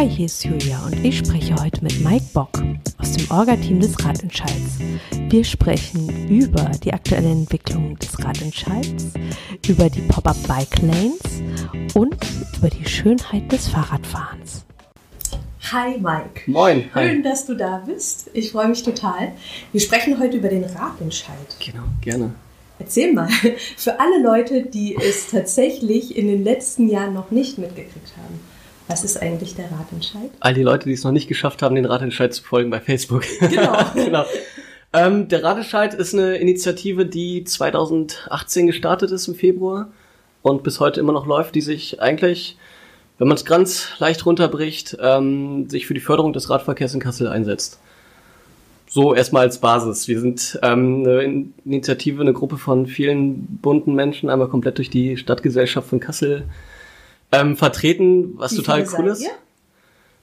Hi, hier ist Julia und ich spreche heute mit Mike Bock aus dem Orga-Team des Radentscheids. Wir sprechen über die aktuelle Entwicklung des Radentscheids, über die Pop-Up Bike Lanes und über die Schönheit des Fahrradfahrens. Hi Mike. Moin. Hi. Schön, dass du da bist. Ich freue mich total. Wir sprechen heute über den Radentscheid. Genau, gerne. Erzähl mal, für alle Leute, die es tatsächlich in den letzten Jahren noch nicht mitgekriegt haben. Was ist eigentlich der Ratentscheid? All die Leute, die es noch nicht geschafft haben, den Ratentscheid zu folgen bei Facebook. Genau. genau. Ähm, der Ratentscheid ist eine Initiative, die 2018 gestartet ist im Februar und bis heute immer noch läuft, die sich eigentlich, wenn man es ganz leicht runterbricht, ähm, sich für die Förderung des Radverkehrs in Kassel einsetzt. So erstmal als Basis. Wir sind ähm, eine Initiative, eine Gruppe von vielen bunten Menschen, einmal komplett durch die Stadtgesellschaft von Kassel ähm, vertreten, was Wie total cool ist. Ihr?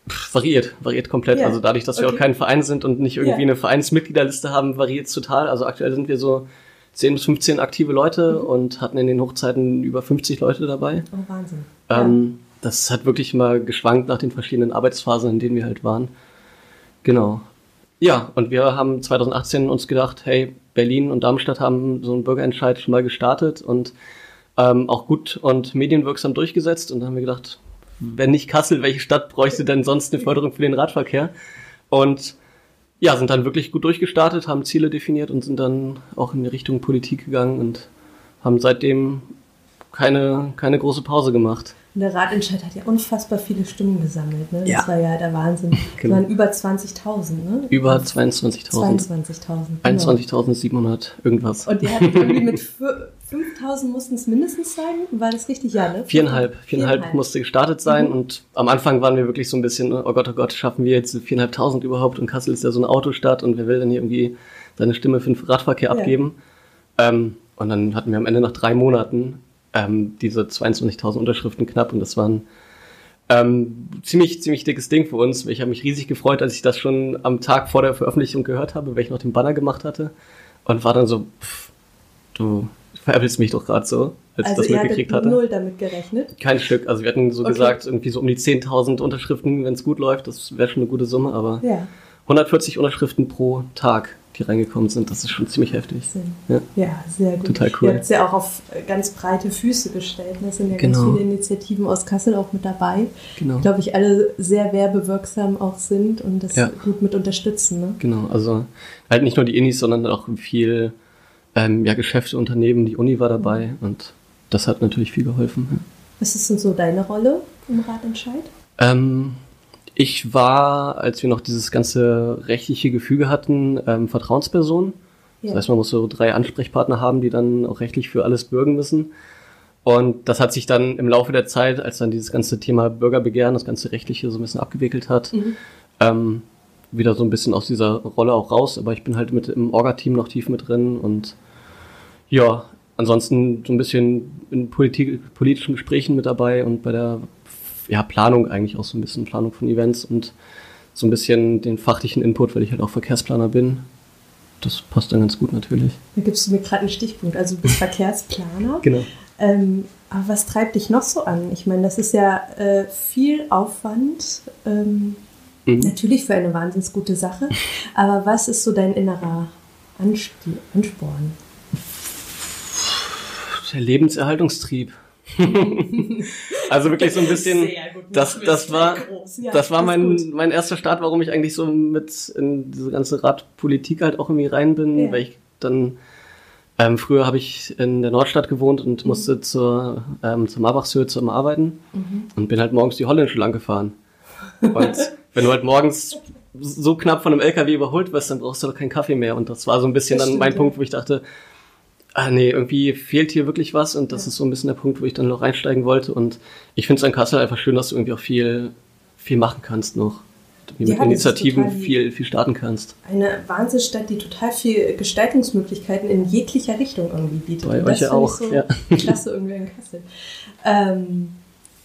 Pff, variiert, variiert komplett. Ja. Also dadurch, dass okay. wir auch kein Verein sind und nicht irgendwie ja. eine Vereinsmitgliederliste haben, variiert es total. Also aktuell sind wir so 10 bis 15 aktive Leute mhm. und hatten in den Hochzeiten über 50 Leute dabei. Oh, Wahnsinn. Ähm, ja. Das hat wirklich immer geschwankt nach den verschiedenen Arbeitsphasen, in denen wir halt waren. Genau. Ja, und wir haben 2018 uns gedacht, hey, Berlin und Darmstadt haben so einen Bürgerentscheid schon mal gestartet und ähm, auch gut und medienwirksam durchgesetzt. Und dann haben wir gedacht, wenn nicht Kassel, welche Stadt bräuchte denn sonst eine Förderung für den Radverkehr? Und ja, sind dann wirklich gut durchgestartet, haben Ziele definiert und sind dann auch in die Richtung Politik gegangen und haben seitdem keine, keine große Pause gemacht. Und der Ratentscheid hat ja unfassbar viele Stimmen gesammelt. Ne? Das ja. war ja der Wahnsinn. Genau. Das waren über 20.000, ne? Über 22.000. 22.000. 21.700 irgendwas. Und die hatten irgendwie mit 5.000 mussten es mindestens sein. War das richtig? Ja, ne? Viereinhalb. Viereinhalb musste gestartet sein. Mhm. Und am Anfang waren wir wirklich so ein bisschen, oh Gott, oh Gott, schaffen wir jetzt viereinhalbtausend überhaupt? Und Kassel ist ja so eine Autostadt und wer will denn hier irgendwie seine Stimme für den Radverkehr ja. abgeben? Ähm, und dann hatten wir am Ende nach drei Monaten ähm, diese 22.000 Unterschriften knapp und das waren ähm, ziemlich, ziemlich dickes Ding für uns. Ich habe mich riesig gefreut, als ich das schon am Tag vor der Veröffentlichung gehört habe, weil ich noch den Banner gemacht hatte und war dann so, pff, du veräppelst mich doch gerade so, als also ich das mitgekriegt hatte. null damit gerechnet? Kein Stück. Also wir hatten so okay. gesagt, irgendwie so um die 10.000 Unterschriften, wenn es gut läuft. Das wäre schon eine gute Summe, aber ja. 140 Unterschriften pro Tag die reingekommen sind. Das ist schon ziemlich heftig. Ja, ja sehr gut. Total cool. Ihr habt es ja auch auf ganz breite Füße gestellt. Da sind ja genau. ganz viele Initiativen aus Kassel auch mit dabei. Genau. Glaube ich, alle sehr werbewirksam auch sind und das ja. gut mit unterstützen. Ne? Genau, also halt nicht nur die Inis, sondern auch viel ähm, ja, Geschäfte, Unternehmen, die Uni war dabei mhm. und das hat natürlich viel geholfen. Ja. Was ist denn so deine Rolle im Ratentscheid? Ähm, ich war, als wir noch dieses ganze rechtliche Gefüge hatten, ähm, Vertrauensperson. Ja. Das heißt, man muss so drei Ansprechpartner haben, die dann auch rechtlich für alles bürgen müssen. Und das hat sich dann im Laufe der Zeit, als dann dieses ganze Thema Bürgerbegehren, das ganze Rechtliche so ein bisschen abgewickelt hat, mhm. ähm, wieder so ein bisschen aus dieser Rolle auch raus. Aber ich bin halt mit im Orga-Team noch tief mit drin und ja, ansonsten so ein bisschen in Politik, politischen Gesprächen mit dabei und bei der ja, Planung eigentlich auch so ein bisschen, Planung von Events und so ein bisschen den fachlichen Input, weil ich halt auch Verkehrsplaner bin. Das passt dann ganz gut natürlich. Da gibst du mir gerade einen Stichpunkt. Also du bist Verkehrsplaner. genau. Ähm, aber was treibt dich noch so an? Ich meine, das ist ja äh, viel Aufwand. Ähm, mhm. Natürlich für eine wahnsinnig gute Sache. Aber was ist so dein innerer Ansporn? Der Lebenserhaltungstrieb. also wirklich so ein bisschen, das, das war, das war mein, mein erster Start, warum ich eigentlich so mit in diese ganze Radpolitik halt auch irgendwie rein bin, ja. weil ich dann, ähm, früher habe ich in der Nordstadt gewohnt und mhm. musste zur, ähm, zur Marbachshöhe zum Arbeiten mhm. und bin halt morgens die holländische lang gefahren. Und wenn du halt morgens so knapp von einem LKW überholt wirst, dann brauchst du doch keinen Kaffee mehr. Und das war so ein bisschen das dann mein ja. Punkt, wo ich dachte, ah nee, irgendwie fehlt hier wirklich was und das ja. ist so ein bisschen der Punkt, wo ich dann noch reinsteigen wollte und ich finde es an Kassel einfach schön, dass du irgendwie auch viel, viel machen kannst noch. Mit ja, Initiativen viel, viel starten kannst. Eine Wahnsinnsstadt, die total viel Gestaltungsmöglichkeiten in jeglicher Richtung irgendwie bietet. Bei und euch ja auch. So ja. Klasse irgendwie in Kassel. Ähm,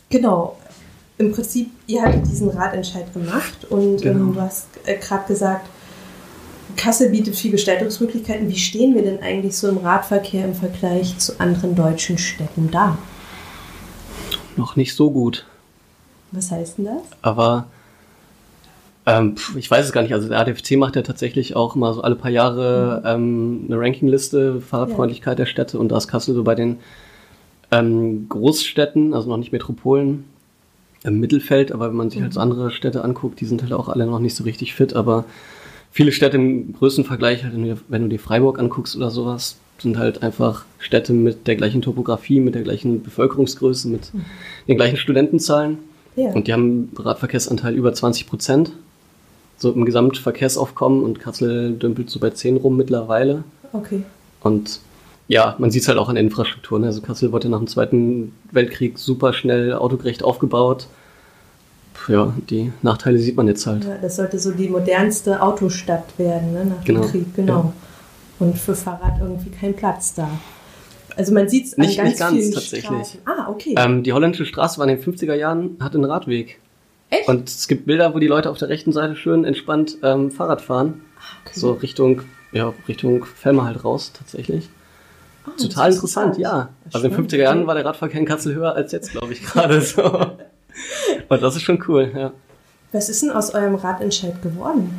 genau. Im Prinzip, ihr hattet diesen Ratentscheid gemacht und genau. ähm, du hast äh, gerade gesagt, Kassel bietet viel Gestaltungsmöglichkeiten. Wie stehen wir denn eigentlich so im Radverkehr im Vergleich zu anderen deutschen Städten da? Noch nicht so gut. Was heißt denn das? Aber Ähm, ich weiß es gar nicht. Also der ADFC macht ja tatsächlich auch mal so alle paar Jahre mhm. ähm, eine Rankingliste Fahrradfreundlichkeit ja. der Städte und da ist Kassel so bei den ähm, Großstädten, also noch nicht Metropolen, im Mittelfeld, aber wenn man sich mhm. halt andere Städte anguckt, die sind halt auch alle noch nicht so richtig fit, aber viele Städte im größten Vergleich, halt, wenn du dir Freiburg anguckst oder sowas, sind halt einfach Städte mit der gleichen Topografie, mit der gleichen Bevölkerungsgröße, mit den gleichen Studentenzahlen. Ja. Und die haben Radverkehrsanteil über 20 Prozent. So im Gesamtverkehrsaufkommen und Kassel dümpelt so bei 10 rum mittlerweile. Okay. Und ja, man sieht es halt auch an der Infrastruktur. Ne? Also Kassel wurde nach dem Zweiten Weltkrieg super schnell autogerecht aufgebaut. Ja, die Nachteile sieht man jetzt halt. Ja, das sollte so die modernste Autostadt werden, ne? nach genau. dem Krieg, genau. Ja. Und für Fahrrad irgendwie kein Platz da. Also man sieht es nicht, ganz, nicht ganz vielen tatsächlich. Straßen. Ah, okay. Ähm, die holländische Straße war in den 50er Jahren, hatte einen Radweg. Echt? Und es gibt Bilder, wo die Leute auf der rechten Seite schön entspannt ähm, Fahrrad fahren. Ah, okay. So Richtung, ja, Richtung Felmer halt raus, tatsächlich. Oh, Total interessant, ja. Also in den 50er Jahren war der Radverkehr in Kassel höher als jetzt, glaube ich, gerade so. Und das ist schon cool, ja. Was ist denn aus eurem Radentscheid geworden?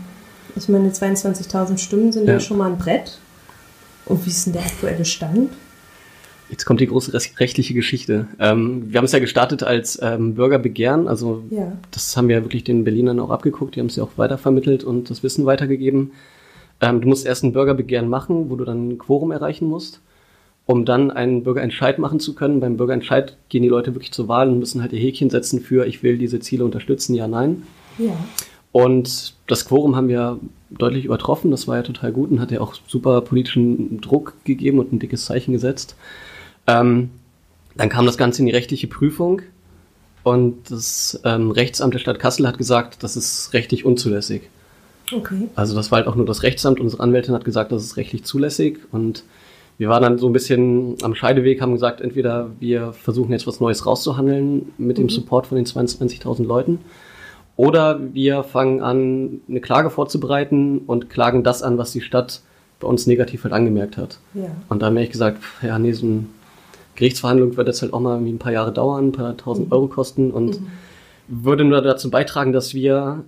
Ich meine, 22.000 Stimmen sind ja. ja schon mal ein Brett. Und wie ist denn der aktuelle Stand? Jetzt kommt die große rechtliche Geschichte. Ähm, wir haben es ja gestartet als ähm, Bürgerbegehren. Also ja. das haben wir wirklich den Berlinern auch abgeguckt. Die haben es ja auch weitervermittelt und das Wissen weitergegeben. Ähm, du musst erst ein Bürgerbegehren machen, wo du dann ein Quorum erreichen musst um dann einen Bürgerentscheid machen zu können. Beim Bürgerentscheid gehen die Leute wirklich zur Wahl und müssen halt ihr Häkchen setzen für, ich will diese Ziele unterstützen, ja, nein. Ja. Und das Quorum haben wir deutlich übertroffen. Das war ja total gut und hat ja auch super politischen Druck gegeben und ein dickes Zeichen gesetzt. Ähm, dann kam das Ganze in die rechtliche Prüfung und das ähm, Rechtsamt der Stadt Kassel hat gesagt, das ist rechtlich unzulässig. Okay. Also das war halt auch nur das Rechtsamt. Unsere Anwältin hat gesagt, das ist rechtlich zulässig und wir waren dann so ein bisschen am Scheideweg, haben gesagt, entweder wir versuchen jetzt was Neues rauszuhandeln mit dem mhm. Support von den 22.000 Leuten oder wir fangen an, eine Klage vorzubereiten und klagen das an, was die Stadt bei uns negativ halt angemerkt hat. Ja. Und da haben wir gesagt, ja, nee, so eine Gerichtsverhandlung wird jetzt halt auch mal ein paar Jahre dauern, ein paar tausend mhm. Euro kosten und mhm. würde nur dazu beitragen, dass wir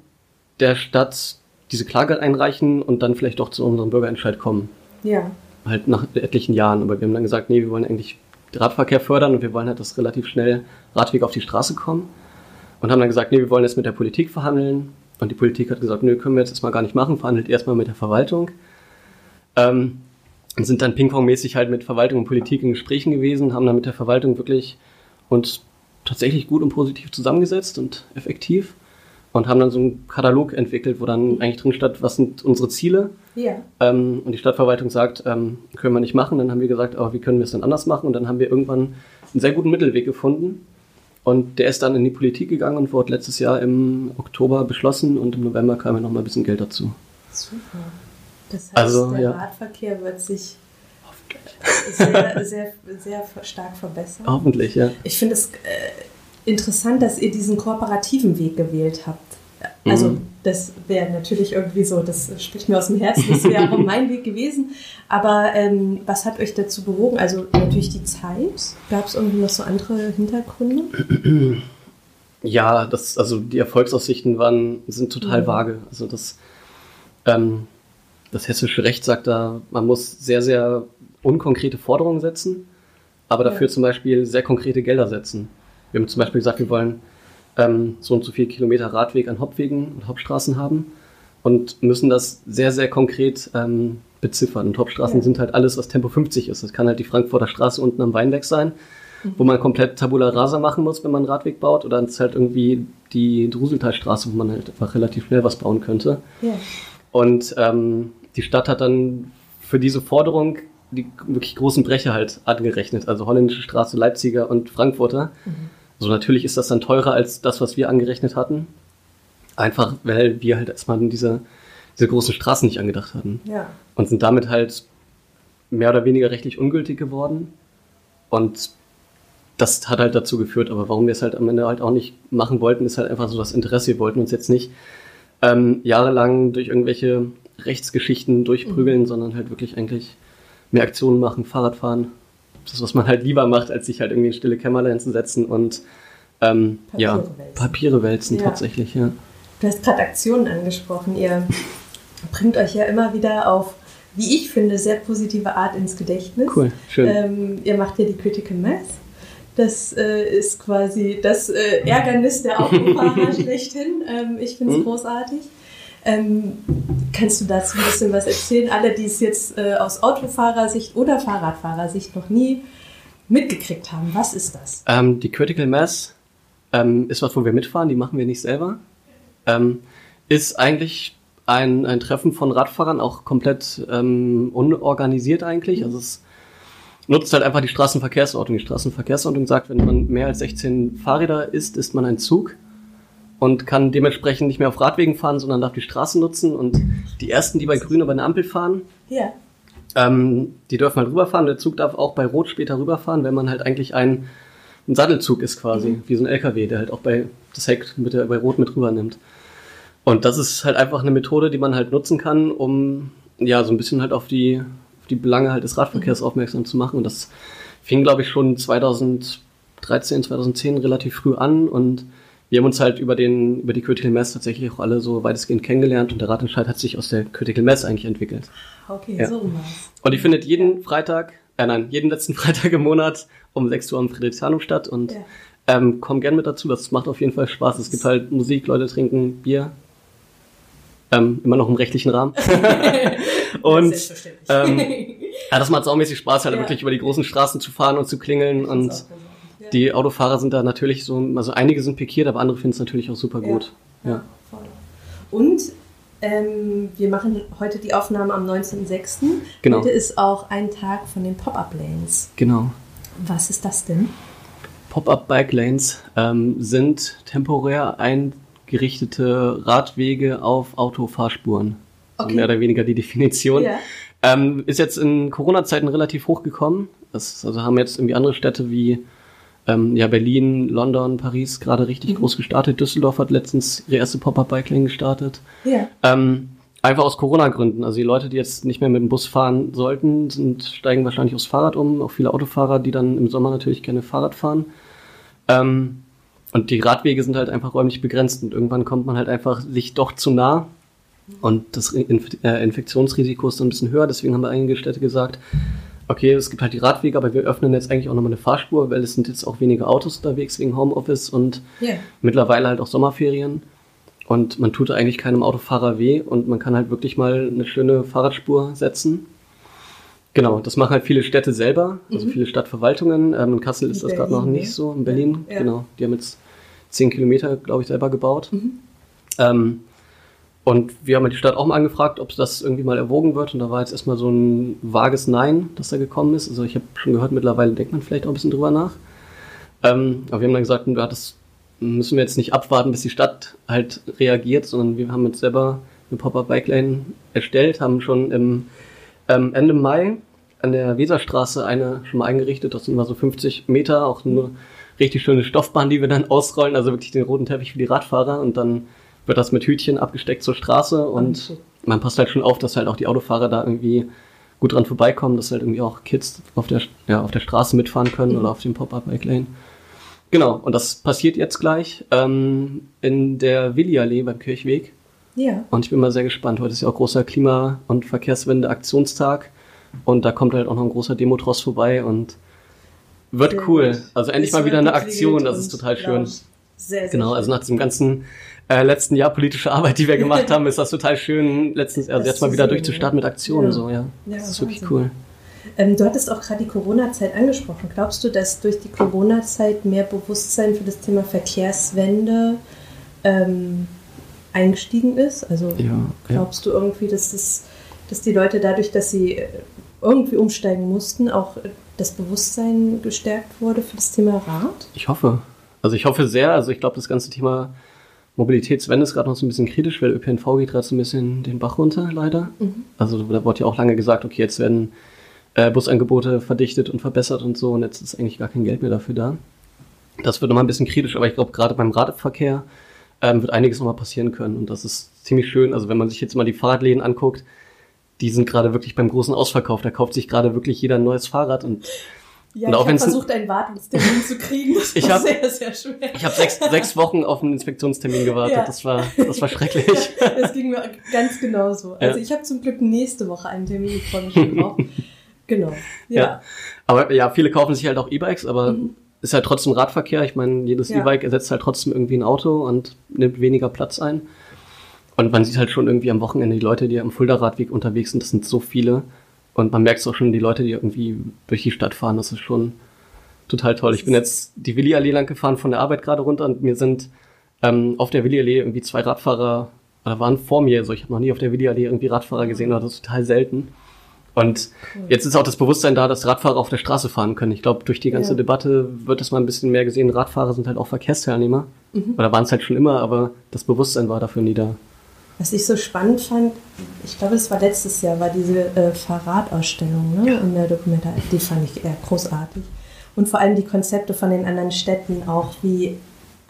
der Stadt diese Klage einreichen und dann vielleicht doch zu unserem Bürgerentscheid kommen. Ja halt nach etlichen Jahren. Aber wir haben dann gesagt, nee, wir wollen eigentlich Radverkehr fördern und wir wollen halt, dass relativ schnell Radweg auf die Straße kommen. Und haben dann gesagt, nee, wir wollen jetzt mit der Politik verhandeln. Und die Politik hat gesagt, nö, können wir jetzt erstmal gar nicht machen, verhandelt erstmal mit der Verwaltung. Ähm, und sind dann pingpongmäßig halt mit Verwaltung und Politik in Gesprächen gewesen, haben dann mit der Verwaltung wirklich uns tatsächlich gut und positiv zusammengesetzt und effektiv und haben dann so einen Katalog entwickelt, wo dann eigentlich drin stand, was sind unsere Ziele. Ja. Ähm, und die Stadtverwaltung sagt, ähm, können wir nicht machen. Dann haben wir gesagt, aber wie können wir es denn anders machen? Und dann haben wir irgendwann einen sehr guten Mittelweg gefunden. Und der ist dann in die Politik gegangen und wurde letztes Jahr im Oktober beschlossen und im November kam ja noch mal ein bisschen Geld dazu. Super. Das heißt, also, der ja. Radverkehr wird sich sehr, sehr, sehr stark verbessern. Hoffentlich, ja. Ich finde es äh, interessant, dass ihr diesen kooperativen Weg gewählt habt. Also mhm. das wäre natürlich irgendwie so, das spricht mir aus dem Herzen, das wäre auch mein Weg gewesen. Aber ähm, was hat euch dazu bewogen? Also natürlich die Zeit. Gab es irgendwie noch so andere Hintergründe? Ja, das, also die Erfolgsaussichten waren, sind total mhm. vage. Also das, ähm, das hessische Recht sagt da, man muss sehr, sehr unkonkrete Forderungen setzen, aber dafür ja. zum Beispiel sehr konkrete Gelder setzen. Wir haben zum Beispiel gesagt, wir wollen ähm, so und so viel Kilometer Radweg an Hauptwegen und Hauptstraßen haben und müssen das sehr, sehr konkret ähm, beziffern. Und Hauptstraßen ja. sind halt alles, was Tempo 50 ist. Das kann halt die Frankfurter Straße unten am Weinberg sein, mhm. wo man komplett Tabula Rasa machen muss, wenn man einen Radweg baut. Oder es ist halt irgendwie die Druseltalstraße, wo man halt einfach relativ schnell was bauen könnte. Ja. Und ähm, die Stadt hat dann für diese Forderung die wirklich großen Brecher halt angerechnet. Also holländische Straße, Leipziger und Frankfurter. Mhm. So natürlich ist das dann teurer als das, was wir angerechnet hatten. Einfach, weil wir halt erstmal diese, diese großen Straßen nicht angedacht hatten. Ja. Und sind damit halt mehr oder weniger rechtlich ungültig geworden. Und das hat halt dazu geführt, aber warum wir es halt am Ende halt auch nicht machen wollten, ist halt einfach so das Interesse. Wir wollten uns jetzt nicht ähm, jahrelang durch irgendwelche Rechtsgeschichten durchprügeln, mhm. sondern halt wirklich eigentlich mehr Aktionen machen, Fahrrad fahren, das, was man halt lieber macht, als sich halt irgendwie in stille Kämmerlein zu setzen und ähm, Papiere ja, wälzen. Papiere wälzen ja. tatsächlich, ja. Du hast gerade Aktionen angesprochen. Ihr bringt euch ja immer wieder auf, wie ich finde, sehr positive Art ins Gedächtnis. Cool, schön. Ähm, ihr macht ja die Critical Math. Das äh, ist quasi das äh, Ärgernis der Autofahrer schlechthin. Ähm, ich finde es mhm. großartig. Ähm, kannst du dazu ein bisschen was erzählen? Alle, die es jetzt äh, aus Autofahrersicht oder Fahrradfahrersicht noch nie mitgekriegt haben, was ist das? Ähm, die Critical Mass ähm, ist was, wo wir mitfahren, die machen wir nicht selber. Ähm, ist eigentlich ein, ein Treffen von Radfahrern, auch komplett ähm, unorganisiert eigentlich. Also es nutzt halt einfach die Straßenverkehrsordnung. Die Straßenverkehrsordnung sagt, wenn man mehr als 16 Fahrräder ist, ist man ein Zug und kann dementsprechend nicht mehr auf Radwegen fahren, sondern darf die Straßen nutzen. Und die ersten, die bei Grün über eine Ampel fahren, ja. ähm, die dürfen halt rüberfahren. Der Zug darf auch bei Rot später rüberfahren, wenn man halt eigentlich ein, ein Sattelzug ist quasi, mhm. wie so ein LKW, der halt auch bei das Heck mit der, bei Rot mit rüber nimmt. Und das ist halt einfach eine Methode, die man halt nutzen kann, um ja so ein bisschen halt auf die, auf die Belange halt des Radverkehrs mhm. aufmerksam zu machen. Und das fing, glaube ich, schon 2013, 2010 relativ früh an und wir haben uns halt über den, über die Critical Mass tatsächlich auch alle so weitestgehend kennengelernt und der Ratentscheid hat sich aus der Critical Mass eigentlich entwickelt. Okay, ja. so was. Und die findet jeden Freitag, äh nein, jeden letzten Freitag im Monat um 6 Uhr am Friedrichshanum statt und ja. ähm, komm gern mit dazu, das macht auf jeden Fall Spaß. Es gibt halt Musik, Leute trinken Bier, ähm, immer noch im rechtlichen Rahmen. und ähm, ja, das macht saumäßig Spaß, halt ja. wirklich über die großen Straßen zu fahren und zu klingeln und die Autofahrer sind da natürlich so, also einige sind pikiert, aber andere finden es natürlich auch super gut. Ja. ja. Und ähm, wir machen heute die Aufnahme am 19.06. Genau. Heute ist auch ein Tag von den Pop-Up-Lanes. Genau. Was ist das denn? Pop-Up-Bike-Lanes ähm, sind temporär eingerichtete Radwege auf Autofahrspuren. Okay. So mehr oder weniger die Definition. Ja. Ähm, ist jetzt in Corona-Zeiten relativ hochgekommen. Das, also haben jetzt irgendwie andere Städte wie ähm, ja, Berlin, London, Paris gerade richtig mhm. groß gestartet. Düsseldorf hat letztens ihre erste Pop-Up-Bike-Lane gestartet. Ja. Ähm, einfach aus Corona-Gründen. Also die Leute, die jetzt nicht mehr mit dem Bus fahren sollten, sind, steigen wahrscheinlich aufs Fahrrad um. Auch viele Autofahrer, die dann im Sommer natürlich gerne Fahrrad fahren. Ähm, und die Radwege sind halt einfach räumlich begrenzt und irgendwann kommt man halt einfach sich doch zu nah. Und das Inf äh, Infektionsrisiko ist dann ein bisschen höher. Deswegen haben wir einige Städte gesagt, okay, es gibt halt die Radwege, aber wir öffnen jetzt eigentlich auch nochmal eine Fahrspur, weil es sind jetzt auch weniger Autos unterwegs wegen Homeoffice und yeah. mittlerweile halt auch Sommerferien. Und man tut eigentlich keinem Autofahrer weh und man kann halt wirklich mal eine schöne Fahrradspur setzen. Genau, das machen halt viele Städte selber, also mhm. viele Stadtverwaltungen. Ähm, in Kassel ist in das gerade noch nicht so, in Berlin, ja. genau. Die haben jetzt zehn Kilometer, glaube ich, selber gebaut. Mhm. Ähm, und wir haben die Stadt auch mal angefragt, ob das irgendwie mal erwogen wird. Und da war jetzt erstmal so ein vages Nein, das da gekommen ist. Also ich habe schon gehört, mittlerweile denkt man vielleicht auch ein bisschen drüber nach. Ähm, aber wir haben dann gesagt, das müssen wir jetzt nicht abwarten, bis die Stadt halt reagiert, sondern wir haben jetzt selber eine Pop-Up-Bike Lane erstellt, haben schon im ähm, Ende Mai an der Weserstraße eine schon mal eingerichtet. Das sind mal so 50 Meter, auch eine richtig schöne Stoffbahn, die wir dann ausrollen, also wirklich den roten Teppich für die Radfahrer und dann wird das mit Hütchen abgesteckt zur Straße und okay. man passt halt schon auf, dass halt auch die Autofahrer da irgendwie gut dran vorbeikommen, dass halt irgendwie auch Kids auf der, ja, auf der Straße mitfahren können mhm. oder auf dem Pop-Up-Bike-Lane. Genau, und das passiert jetzt gleich ähm, in der Willi-Allee beim Kirchweg. Ja. Und ich bin mal sehr gespannt. Heute ist ja auch großer Klima- und Verkehrswende-Aktionstag. Und da kommt halt auch noch ein großer Demotross vorbei und wird sehr cool. Also endlich mal wieder eine Aktion, das ist total schön. Sehr, sehr genau, also nach diesem ganzen äh, letzten Jahr politische Arbeit, die wir gemacht haben, ist das total schön, letztens, also jetzt mal wieder durchzustarten mit Aktionen, ja. so, ja. ja das ist wirklich cool. Ähm, du hattest auch gerade die Corona-Zeit angesprochen. Glaubst du, dass durch die Corona-Zeit mehr Bewusstsein für das Thema Verkehrswende ähm, eingestiegen ist? Also ja, glaubst ja. du irgendwie, dass, das, dass die Leute dadurch, dass sie äh, irgendwie umsteigen mussten, auch das Bewusstsein gestärkt wurde für das Thema Rad? Ich hoffe. Also ich hoffe sehr. Also ich glaube, das ganze Thema Mobilitätswende ist gerade noch so ein bisschen kritisch, weil ÖPNV geht gerade so ein bisschen den Bach runter, leider. Mhm. Also da wurde ja auch lange gesagt, okay, jetzt werden äh, Busangebote verdichtet und verbessert und so und jetzt ist eigentlich gar kein Geld mehr dafür da. Das wird nochmal ein bisschen kritisch, aber ich glaube, gerade beim Radverkehr ähm, wird einiges nochmal passieren können und das ist ziemlich schön. Also wenn man sich jetzt mal die Fahrradläden anguckt, die sind gerade wirklich beim großen Ausverkauf. Da kauft sich gerade wirklich jeder ein neues Fahrrad und Ja, und ich habe versucht, einen Wartungstermin zu kriegen. Das ich war hab, sehr, sehr schwer. Ich habe sechs, sechs Wochen auf einen Inspektionstermin gewartet. Ja. Das war, das war schrecklich. Ja, das ging mir ganz genauso. Also ich habe zum Glück nächste Woche einen Termin. Ich freue mich schon drauf. genau. Ja. ja. Aber ja, viele kaufen sich halt auch E-Bikes, aber mhm. ist halt trotzdem Radverkehr. Ich meine, jedes E-Bike ersetzt halt trotzdem irgendwie ein Auto und nimmt weniger Platz ein. Und man sieht halt schon irgendwie am Wochenende die Leute, die am Fulda-Radweg unterwegs sind, das sind so viele. Und man merkt es auch schon, die Leute, die irgendwie durch die Stadt fahren, das ist schon total toll. Ich bin jetzt die Willi-Allee lang gefahren von der Arbeit gerade runter und mir sind ähm, auf der Willi-Allee irgendwie zwei Radfahrer, oder waren vor mir, so ich habe noch nie auf der Willi-Allee irgendwie Radfahrer gesehen, aber das ist total selten. Und jetzt ist auch das Bewusstsein da, dass Radfahrer auf der Straße fahren können. Ich glaube, durch die ganze ja. Debatte wird das mal ein bisschen mehr gesehen. Radfahrer sind halt auch Verkehrsteilnehmer. Mhm. Oder waren es halt schon immer, aber das Bewusstsein war dafür nie da. Was ich so spannend fand, ich glaube, es war letztes Jahr, war diese äh, Fahrradausstellung ne, in der Dokumentation. Die fand ich eher großartig. Und vor allem die Konzepte von den anderen Städten, auch wie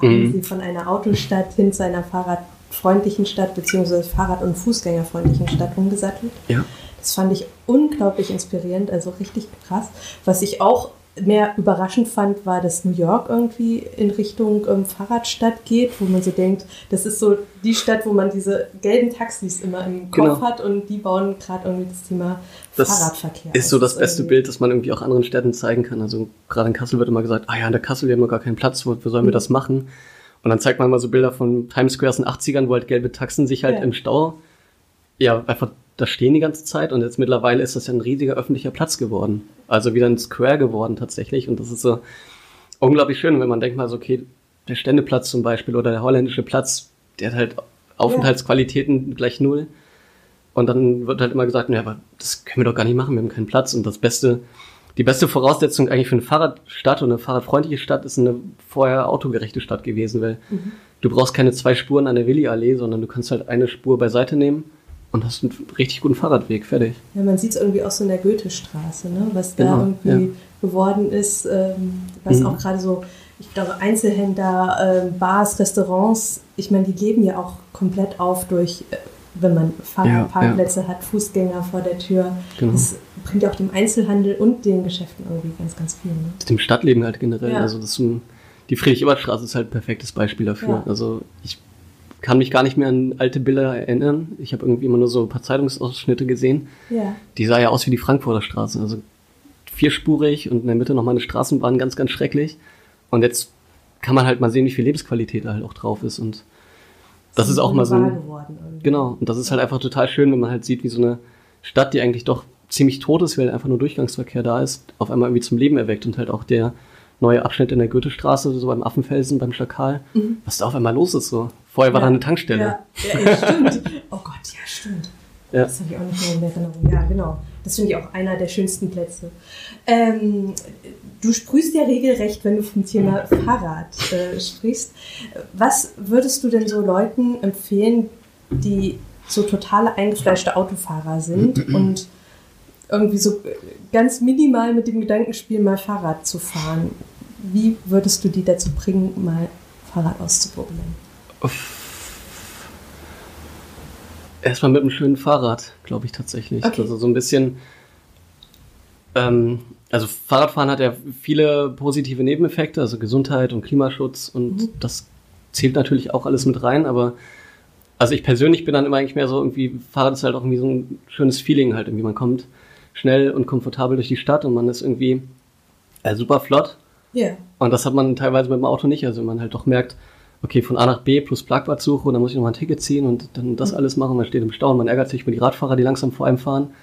mhm. sie von einer Autostadt hin zu einer fahrradfreundlichen Stadt beziehungsweise Fahrrad- und Fußgängerfreundlichen Stadt umgesattelt. Ja. Das fand ich unglaublich inspirierend, also richtig krass. Was ich auch mehr überraschend fand, war, dass New York irgendwie in Richtung ähm, Fahrradstadt geht, wo man so denkt, das ist so die Stadt, wo man diese gelben Taxis immer im Kopf genau. hat und die bauen gerade irgendwie das Thema das Fahrradverkehr. Ist so das beste Bild, das man irgendwie auch anderen Städten zeigen kann. Also gerade in Kassel wird immer gesagt, ah ja, in der Kassel, wir haben noch gar keinen Platz, wo, wo sollen wir mhm. das machen? Und dann zeigt man mal so Bilder von Times Square aus den 80ern, wo halt gelbe Taxen sich halt ja. im Stau ja einfach da stehen die ganze Zeit und jetzt mittlerweile ist das ja ein riesiger öffentlicher Platz geworden. Also wieder ein Square geworden tatsächlich und das ist so unglaublich schön, wenn man denkt mal so, okay, der Ständeplatz zum Beispiel oder der holländische Platz, der hat halt Aufenthaltsqualitäten ja. gleich null. Und dann wird halt immer gesagt, ja, aber das können wir doch gar nicht machen, wir haben keinen Platz. Und das Beste, die beste Voraussetzung eigentlich für eine Fahrradstadt und eine fahrradfreundliche Stadt ist eine vorher autogerechte Stadt gewesen, weil mhm. du brauchst keine zwei Spuren an der Willi-Allee, sondern du kannst halt eine Spur beiseite nehmen und hast einen richtig guten Fahrradweg, fertig. Ja, man sieht es irgendwie auch so in der Goethestraße, ne? was genau, da irgendwie ja. geworden ist, ähm, was mhm. auch gerade so, ich glaube, Einzelhändler, äh, Bars, Restaurants, ich meine, die leben ja auch komplett auf durch, äh, wenn man Fahrradparkplätze ja, ja. hat, Fußgänger vor der Tür. Genau. Das bringt ja auch dem Einzelhandel und den Geschäften irgendwie ganz, ganz viel. Ne? Dem Stadtleben halt generell. Also das, die Friedrich-Ebert-Straße ist halt ein perfektes Beispiel dafür. Also ich kann mich gar nicht mehr an alte Bilder erinnern. Ich habe irgendwie immer nur so ein paar Zeitungsausschnitte gesehen. Ja. Die sah ja aus wie die Frankfurter Straße. Also vierspurig und in der Mitte nochmal eine Straßenbahn, ganz, ganz schrecklich. Und jetzt kann man halt mal sehen, wie viel Lebensqualität da halt auch drauf ist. Und das, das ist auch mal so ein, Genau. Und das ist halt einfach total schön, wenn man halt sieht, wie so eine Stadt, die eigentlich doch ziemlich tot ist, weil einfach nur Durchgangsverkehr da ist, auf einmal irgendwie zum Leben erweckt und halt auch der neue Abschnitt in der Goethestraße, so beim Affenfelsen, beim Schakal, mhm. was da auf einmal los ist so. Vorher war da eine Tankstelle. Ja, ja, stimmt. Oh Gott, ja, stimmt. Ja. Das habe ich auch nicht mehr in Erinnerung. Ja, genau. Das finde ich auch einer der schönsten Plätze. Ähm, du sprühst ja regelrecht, wenn du vom Thema Fahrrad äh, sprichst. Was würdest du denn so Leuten empfehlen, die so totale eingefleischte Autofahrer sind und irgendwie so ganz minimal mit dem Gedanken spielen, mal Fahrrad zu fahren? Wie würdest du die dazu bringen, mal Fahrrad auszuprobieren? Erstmal mit einem schönen Fahrrad, glaube ich tatsächlich. Okay. Also so ein bisschen. Ähm, also Fahrradfahren hat ja viele positive Nebeneffekte, also Gesundheit und Klimaschutz und mhm. das zählt natürlich auch alles mit rein, aber also ich persönlich bin dann immer eigentlich mehr so irgendwie, Fahrrad ist halt auch irgendwie so ein schönes Feeling halt irgendwie. Man kommt schnell und komfortabel durch die Stadt und man ist irgendwie äh, super flott. Ja. Yeah. Und das hat man teilweise mit dem Auto nicht. Also man halt doch merkt, okay, von A nach B plus Parkplatzsuche und dann muss ich noch mal ein Ticket ziehen und dann das mhm. alles machen. Man steht im Stau und man ärgert sich über die Radfahrer, die langsam vor einem fahren.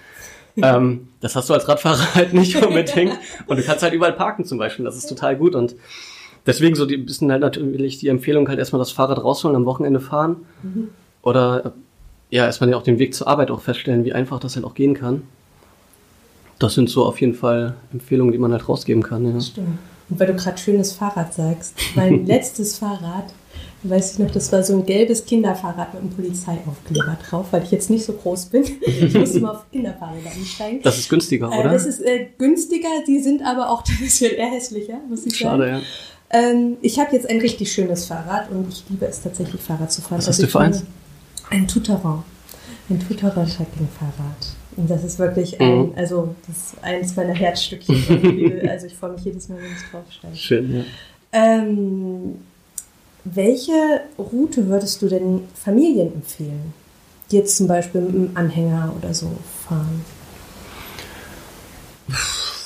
ähm, das hast du als Radfahrer halt nicht unbedingt. und du kannst halt überall parken zum Beispiel. Das ist total gut. Und deswegen so die bisschen halt natürlich die Empfehlung halt erstmal das Fahrrad rausholen, am Wochenende fahren. Mhm. Oder ja, erstmal ja auch den Weg zur Arbeit auch feststellen, wie einfach das halt auch gehen kann. Das sind so auf jeden Fall Empfehlungen, die man halt rausgeben kann. Ja. Stimmt. Und weil du gerade schönes Fahrrad sagst, mein letztes Fahrrad weiß ich noch, das war so ein gelbes Kinderfahrrad mit einem Polizeiaufkleber drauf, weil ich jetzt nicht so groß bin. Ich musste mal auf Kinderfahrräder einsteigen. Das ist günstiger, äh, oder? das ist äh, günstiger, die sind aber auch ein bisschen eher hässlicher, muss ich Schade, sagen. Schade, ja. Ähm, ich habe jetzt ein richtig schönes Fahrrad und ich liebe es tatsächlich, Fahrrad zu fahren. Was hast also du für eins? Ein Touteron. Ein Touteron-Trekking-Fahrrad. Und das ist wirklich ein, mhm. also das ist eines meiner Herzstückchen. also ich freue mich jedes Mal, wenn ich draufsteige. Schön, ja. Ähm, welche Route würdest du denn Familien empfehlen, die jetzt zum Beispiel mit einem Anhänger oder so fahren?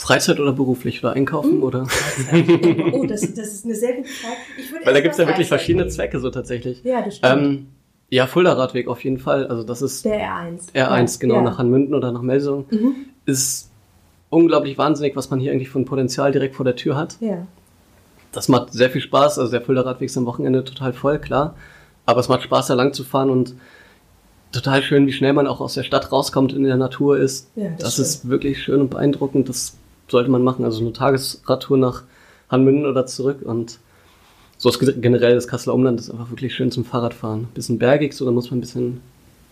Freizeit oder beruflich oder einkaufen hm? oder? oh, das, das, ist eine sehr gute Frage. Weil da gibt es ja wirklich verschiedene Zwecke so tatsächlich. Ja, das stimmt. Ähm, ja, Fulda-Radweg auf jeden Fall. Also das ist der R1. R1, ja. genau, ja. nach Hanmünden oder nach Melsung. Mhm. Ist unglaublich wahnsinnig, was man hier eigentlich von Potenzial direkt vor der Tür hat. Ja. Das macht sehr viel Spaß. Also der Fulda-Radweg ist am Wochenende total voll, klar. Aber es macht Spaß, da lang zu fahren und total schön, wie schnell man auch aus der Stadt rauskommt, in der Natur ist. Ja, das, das ist wirklich schön und beeindruckend. Das sollte man machen. Also eine Tagesradtour nach Hanmünden oder zurück und so ist generell das Kasseler Umland ist einfach wirklich schön zum Fahrradfahren. Bisschen bergig, so da muss man ein bisschen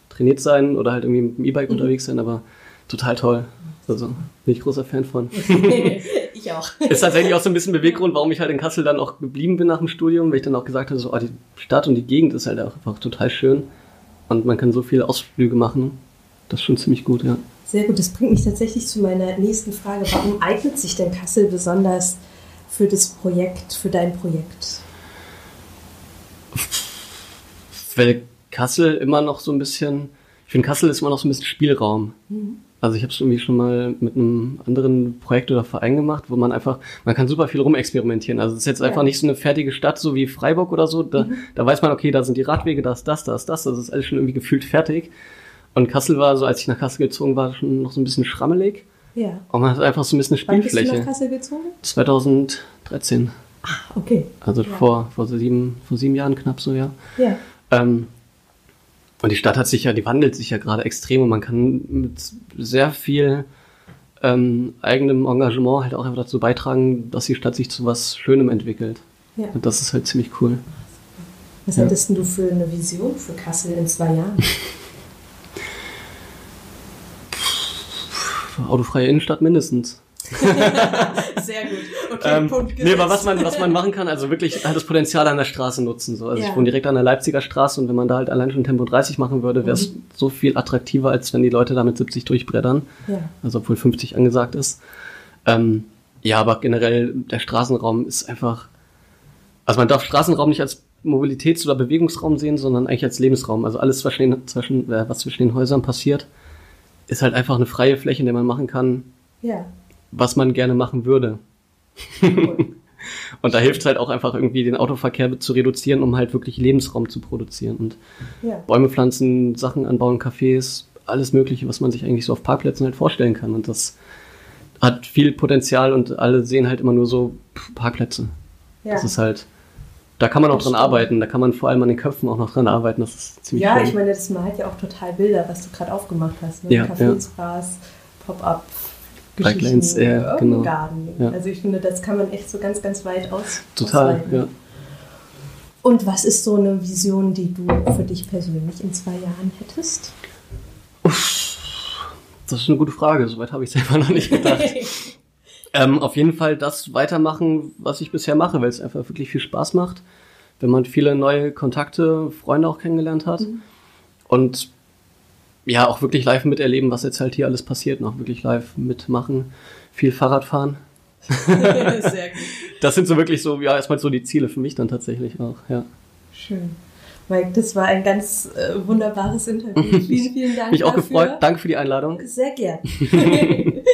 trainiert sein oder halt irgendwie mit dem E-Bike mhm. unterwegs sein, aber total toll. Also bin ich großer Fan von. ich auch. Ist tatsächlich auch so ein bisschen Beweggrund, warum ich halt in Kassel dann auch geblieben bin nach dem Studium, weil ich dann auch gesagt habe, so, oh, die Stadt und die Gegend ist halt auch einfach total schön und man kann so viele Ausflüge machen. Das ist schon ziemlich gut, ja. Sehr gut, das bringt mich tatsächlich zu meiner nächsten Frage. Warum eignet sich denn Kassel besonders für das Projekt, für dein Projekt? Weil Kassel immer noch so ein bisschen, ich finde Kassel ist immer noch so ein bisschen Spielraum. Mhm. Also ich habe es irgendwie schon mal mit einem anderen Projekt oder Verein gemacht, wo man einfach, man kann super viel rumexperimentieren. Also es ist jetzt ja. einfach nicht so eine fertige Stadt, so wie Freiburg oder so. Da, mhm. da weiß man, okay, da sind die Radwege, da ist das, da ist das. Also es ist alles schon irgendwie gefühlt fertig. Und Kassel war so, als ich nach Kassel gezogen war, schon noch so ein bisschen schrammelig. Ja. Und man hat einfach so ein bisschen eine Spielfläche. Wann bist du nach Kassel gezogen? 2013. Ah, okay. Also ja. vor, vor, sieben, vor sieben Jahren knapp so, ja. Ja. Ähm, und die Stadt hat sich ja, die wandelt sich ja gerade extrem und man kann mit sehr viel ähm, eigenem Engagement halt auch einfach dazu beitragen, dass die Stadt sich zu was Schönem entwickelt. Ja. Und das ist halt ziemlich cool. Was ja. hattest du für eine Vision für Kassel in zwei Jahren? autofreie Innenstadt mindestens. Sehr gut. Okay, ähm, Punkt. Nee, aber was man, was man machen kann, also wirklich halt das Potenzial an der Straße nutzen. So. Also ja. ich wohne direkt an der Leipziger Straße und wenn man da halt allein schon Tempo 30 machen würde, wäre es mhm. so viel attraktiver, als wenn die Leute da mit 70 durchbreddern. Ja. Also obwohl 50 angesagt ist. Ähm, ja, aber generell der Straßenraum ist einfach. Also man darf Straßenraum nicht als Mobilitäts- oder Bewegungsraum sehen, sondern eigentlich als Lebensraum. Also alles, was zwischen, zwischen, äh, was zwischen den Häusern passiert, ist halt einfach eine freie Fläche, in der man machen kann, ja. Was man gerne machen würde. und da hilft es halt auch einfach irgendwie, den Autoverkehr zu reduzieren, um halt wirklich Lebensraum zu produzieren. Und ja. Bäume pflanzen, Sachen anbauen, Cafés, alles Mögliche, was man sich eigentlich so auf Parkplätzen halt vorstellen kann. Und das hat viel Potenzial und alle sehen halt immer nur so Parkplätze. Ja. Das ist halt da kann man auch dran arbeiten. Da kann man vor allem an den Köpfen auch noch dran arbeiten. Das ist ziemlich Ja, schön. ich meine, das malt ja auch total Bilder, was du gerade aufgemacht hast. Ne? Ja, Cafés, ja. Pop-up. Bikelanes, ja, genau. Garten. Ja. Also ich finde, das kann man echt so ganz, ganz weit aus. Total, ja. Und was ist so eine Vision, die du für dich persönlich in zwei Jahren hättest? Uff, das ist eine gute Frage. Soweit habe ich selber noch nicht gedacht. Ähm, auf jeden Fall das weitermachen, was ich bisher mache, weil es einfach wirklich viel Spaß macht, wenn man viele neue Kontakte, Freunde auch kennengelernt hat. Mhm. Und ja, auch wirklich live miterleben, was jetzt halt hier alles passiert, noch wirklich live mitmachen, viel Fahrrad fahren. Sehr gut. Das sind so wirklich so, ja, erstmal so die Ziele für mich dann tatsächlich auch, ja. Schön. Mike, das war ein ganz äh, wunderbares Interview. Vielen, vielen Dank. Mich auch dafür. gefreut. Danke für die Einladung. Sehr gern.